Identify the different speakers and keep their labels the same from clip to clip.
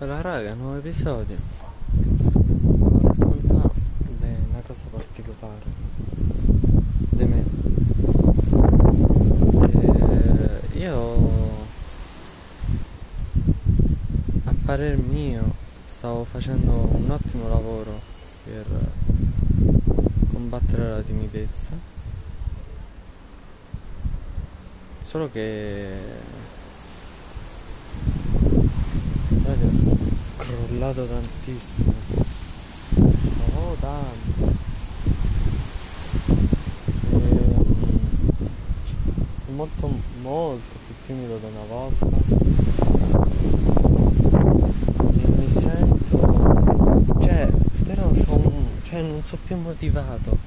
Speaker 1: Allora raga, nuovo episodio. Volevo raccontare di una cosa particolare di me. Eh, io a parer mio stavo facendo un ottimo lavoro per combattere la timidezza. Solo che Guardate, sono crollato tantissimo. Oh, tanto. Ehm, molto, molto più timido di una volta. E mi sento... Cioè, però un... Cioè, non so più motivato.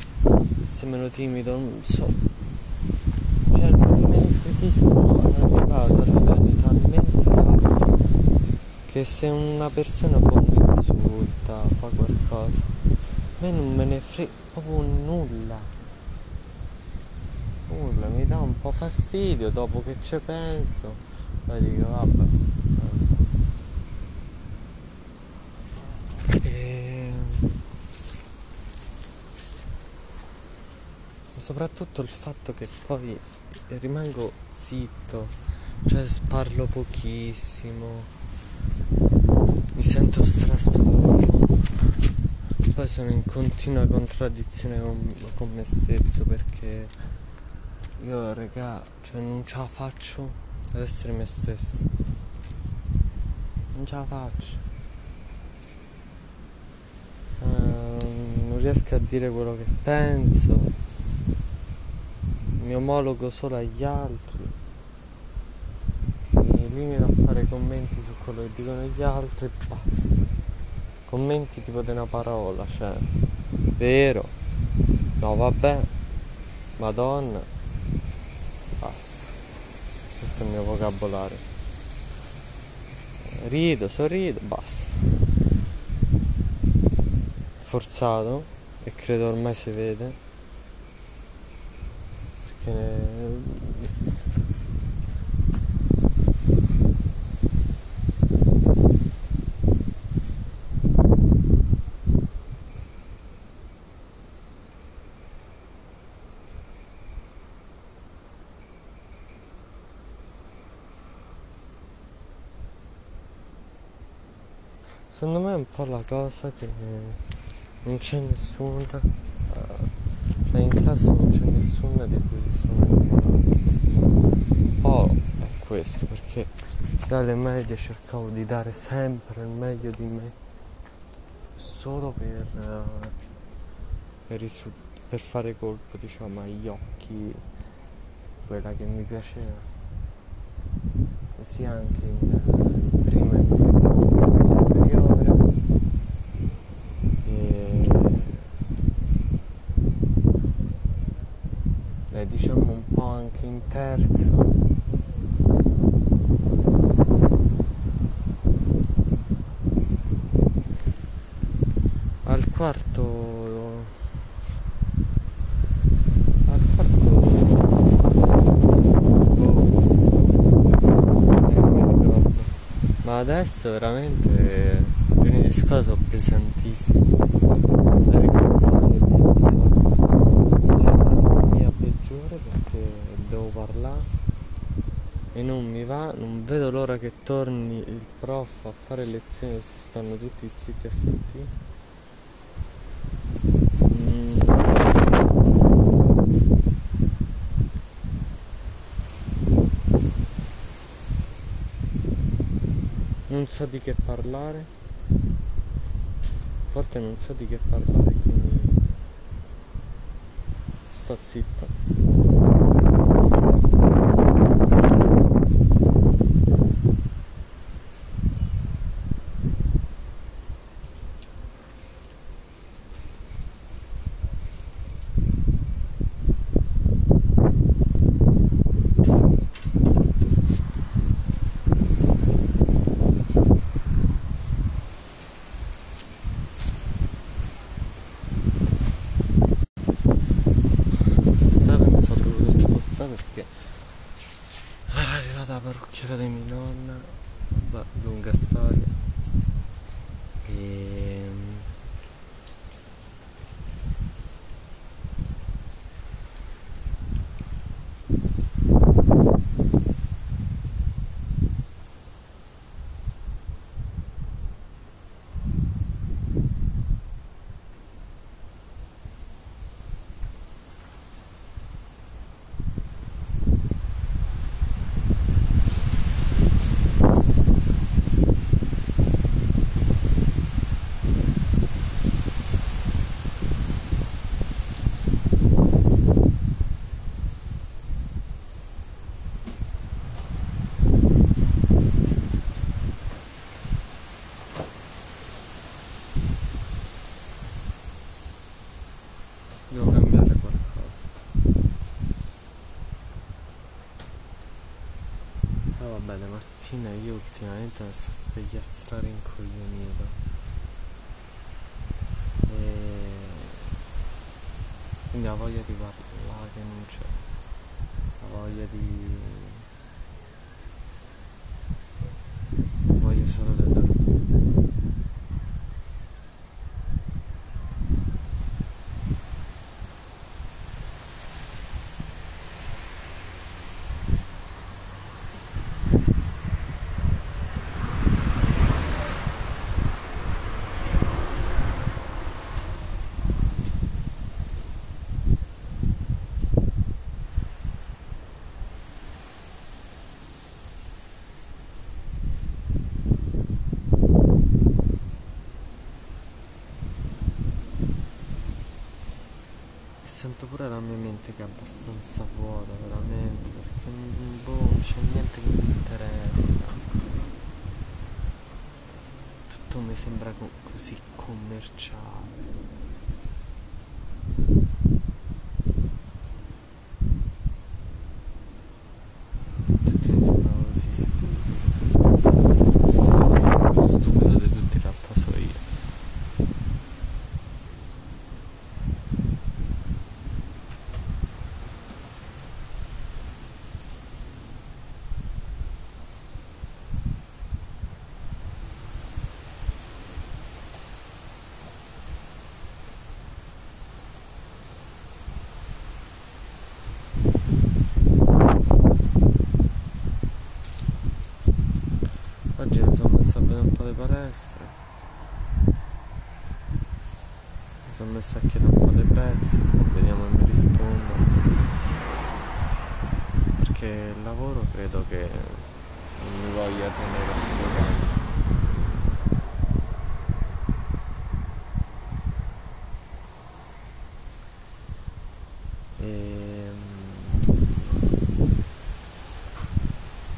Speaker 1: Se meno timido, non so. Cioè, non me ne che se una persona poi mi insulta, fa qualcosa, a me non me ne frega proprio nulla. Nulla, mi dà un po' fastidio dopo che ci penso. Poi dico, vabbè. E... Soprattutto il fatto che poi rimango zitto, cioè parlo pochissimo mi sento strastupito. Poi sono in continua contraddizione con, con me stesso perché io, regà, cioè non ce la faccio ad essere me stesso. Non ce la faccio. Uh, non riesco a dire quello che penso. Mi omologo solo agli altri limito a fare commenti su quello che dicono gli altri e basta. Commenti tipo di una parola, cioè, vero, no vabbè, madonna, basta. Questo è il mio vocabolario. Rido, sorrido, basta. Forzato, e credo ormai si vede. Perché Secondo me è un po' la cosa che non c'è nessuno, uh, cioè in classe non c'è nessuno di cui sono innamorato. Un po' è questo, perché dalle medie cercavo di dare sempre il meglio di me, solo per, uh, per, isu- per fare colpo diciamo agli occhi quella che mi piaceva, sia anche in prima e in seconda superiore e, e diciamo un po' anche in terzo al quarto al quarto boh, ma adesso veramente giorni di scuola sono pesantissimi la ricreazione è la mia peggiore perché devo parlare e non mi va, non vedo l'ora che torni il prof a fare lezioni si stanno tutti zitti a sentire non so di che parlare, a volte non so di che parlare, quindi sto zitto. Arrivata la parrucchiera di mia nonna, lunga storia. E vabbè le mattine io ultimamente mi sto sveglia a strare incoglionito e quindi la voglia di parlare che non c'è. La voglia di sento pure la mia mente che è abbastanza vuota, veramente, perché boh, non c'è niente che mi interessa. Tutto mi sembra co- così commerciale. Palestra. Mi sono messo a chiedere un po' dei prezzi vediamo se mi rispondo. Perché il lavoro credo che non mi voglia tenere più tempo e ehm,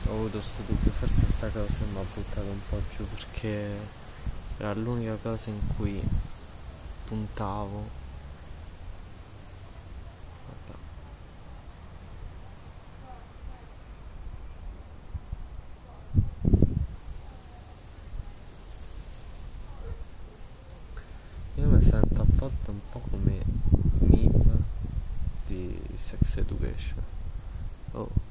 Speaker 1: ho avuto questo dubbio forse sta cosa mi ha buttato un po' giù perché era l'unica cosa in cui puntavo Vabbè. io mi sento a volte un po' come meme di sex education oh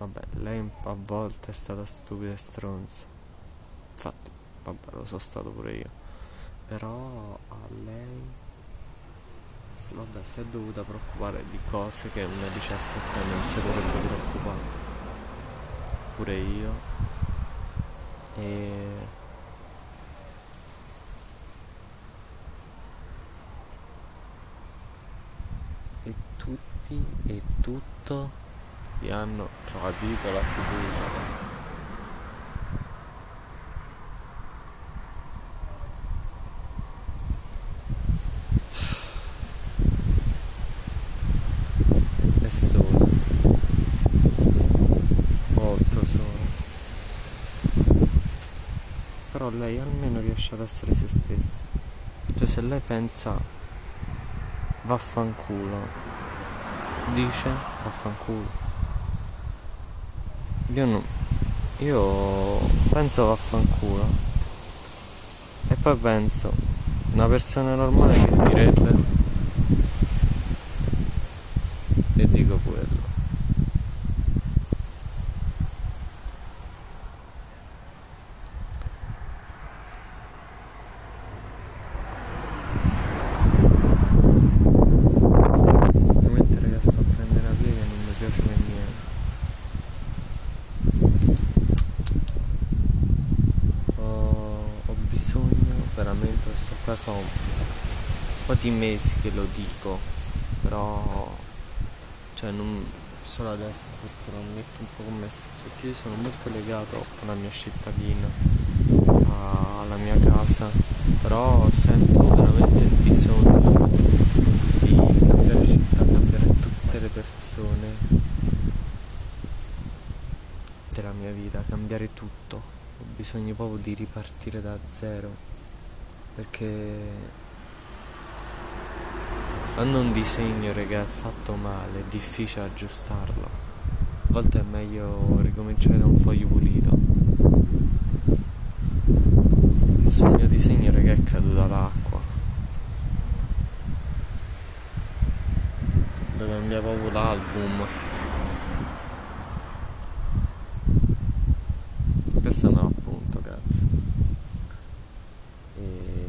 Speaker 1: Vabbè, lei a volte è stata stupida e stronza. Infatti, vabbè, lo so stato pure io. Però a lei vabbè, si è dovuta preoccupare di cose che una diciassette non si dovrebbe preoccupare. Pure io. E e tutti e tutto gli hanno tradito la fiducia. È solo, molto solo. Lei almeno riesce ad essere se stessa. Cioè se lei pensa vaffanculo, dice vaffanculo. Io non. Io penso vaffanculo. E poi penso, una persona normale che direbbe. E dico quello. qua sono un di mesi che lo dico, però cioè non solo adesso forse lo metto un po' con me stesso, perché io sono molto legato alla mia cittadina, alla mia casa, però sento veramente il bisogno di cambiare città, cambiare tutte le persone della mia vita, cambiare tutto. Ho bisogno proprio di ripartire da zero perché quando un disegno è fatto male è difficile aggiustarlo A volte è meglio ricominciare da un foglio pulito. Il mio disegno che è caduto all'acqua. Dove cambia proprio l'album. Questo me lo appunto, cazzo. E...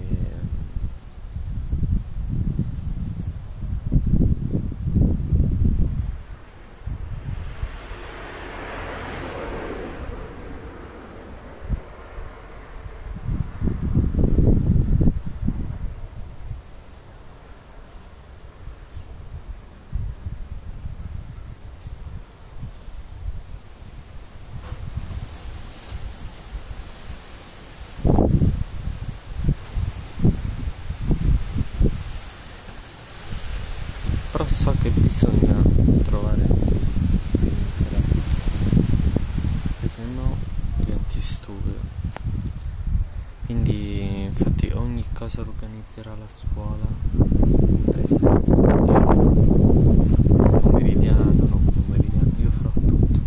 Speaker 1: però so che bisogna trovare perché no diventi stupido quindi infatti ogni cosa organizzerà la scuola esempio pomeridiano non pomeridiano io farò tutto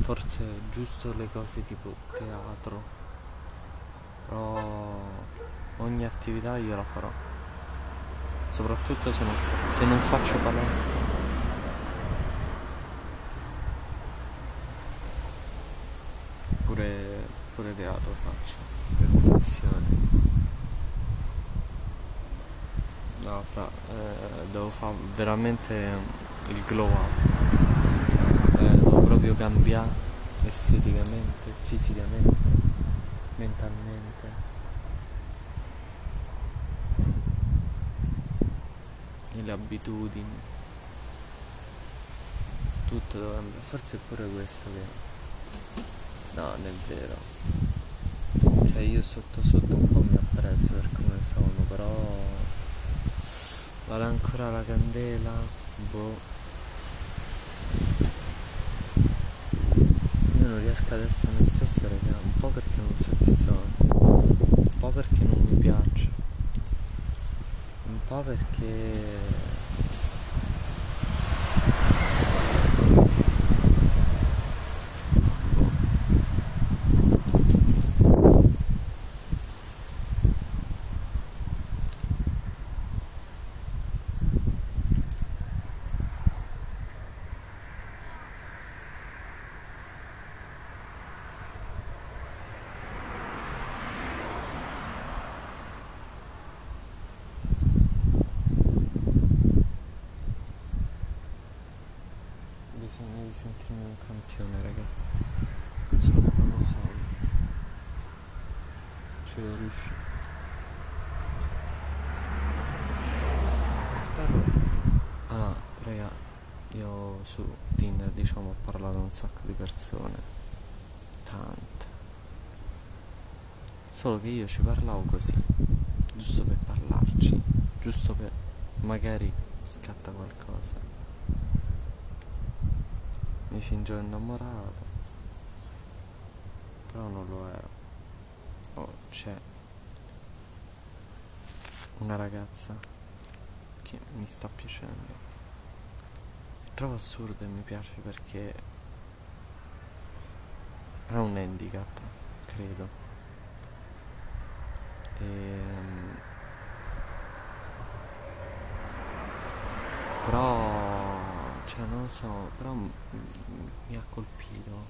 Speaker 1: forse giusto le cose tipo teatro però ogni attività io la farò soprattutto se non, fa- se non faccio palestra. Pure, pure teatro faccio, per commissione. Fra, eh, devo fare veramente il glow up. Eh, devo proprio cambiare esteticamente, fisicamente, mentalmente. le abitudini, tutto dovrebbe, forse è pure questo che... No, non è vero. Cioè io sotto sotto un po' mi apprezzo per come sono, però vale ancora la candela, boh. Io non riesco ad essere me stesso, raga, un po' perché non so chi sono, un po' perché non mi piaccio un po' perché bisogna di sentirmi un campione, raga. Solo non lo so. Ce lo riuscire. Spero. Allora, raga, io su Tinder diciamo ho parlato a un sacco di persone. Tante. Solo che io ci parlavo così, giusto per parlarci, giusto per magari scatta qualcosa mi fingevo innamorato però non lo ero c'è una ragazza che mi sta piacendo trovo assurdo e mi piace perché ha un handicap credo e ehm, però cioè non lo so, però mi ha colpito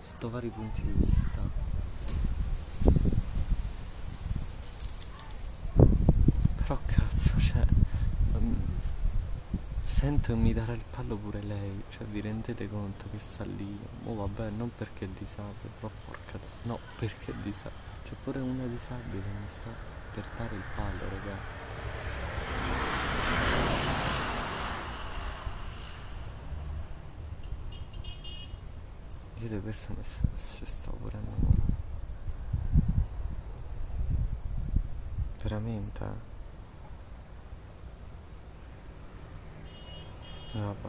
Speaker 1: sotto vari punti di vista. Però cazzo, cioè mm, sento e mi darà il pallo pure lei, cioè vi rendete conto che fallito? Oh vabbè, non perché è disabile, però porca no, perché è disabile. C'è pure una disabile mi sta per dare il pallo, ragazzi. Io di questo mi ci sto pure innamorando. Veramente? Vabbè.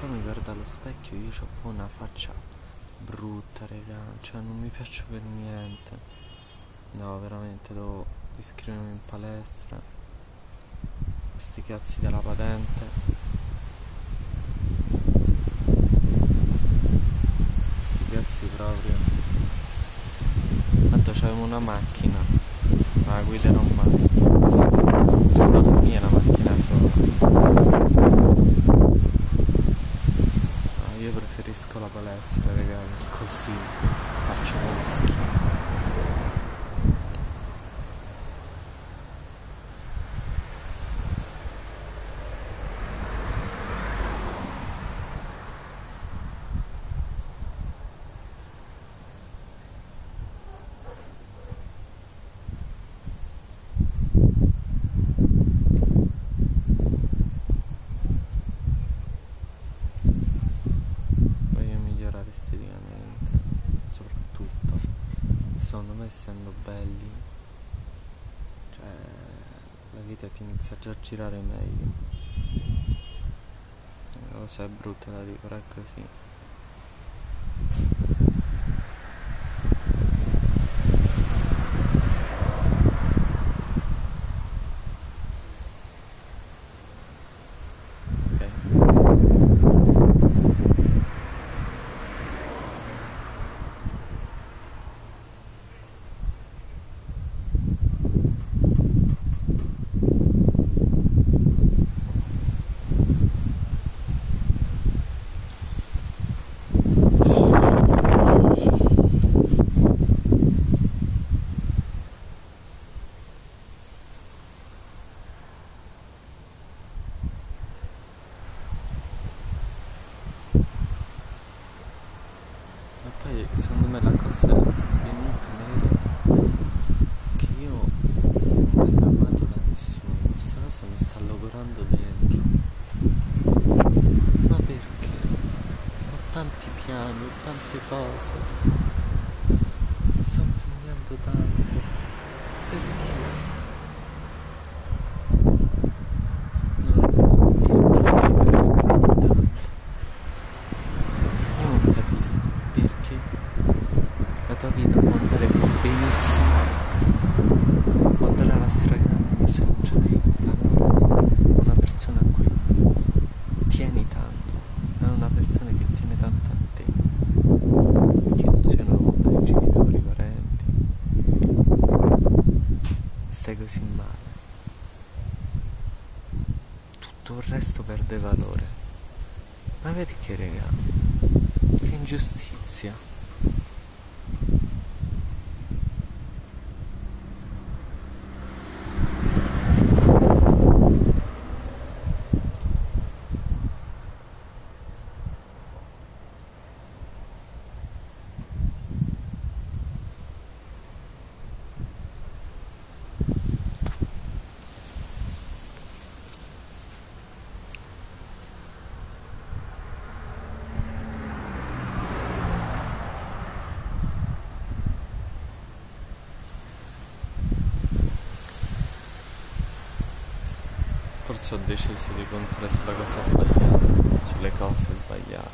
Speaker 1: Poi mi guardo allo specchio io ho una faccia brutta raga. Cioè non mi piaccio per niente. No veramente devo iscrivermi in palestra. Sti cazzi della patente. avevamo una macchina. Ma la guiderò mai no, mia la macchina sola. No, io preferisco la palestra raga così. Faccio schifo e ti inizia già a girare meglio. Non so, è brutto da dire, però è così. Pensando me la cansé, bien inclinado. sotdeși se ridică într-o spre să spăia și le.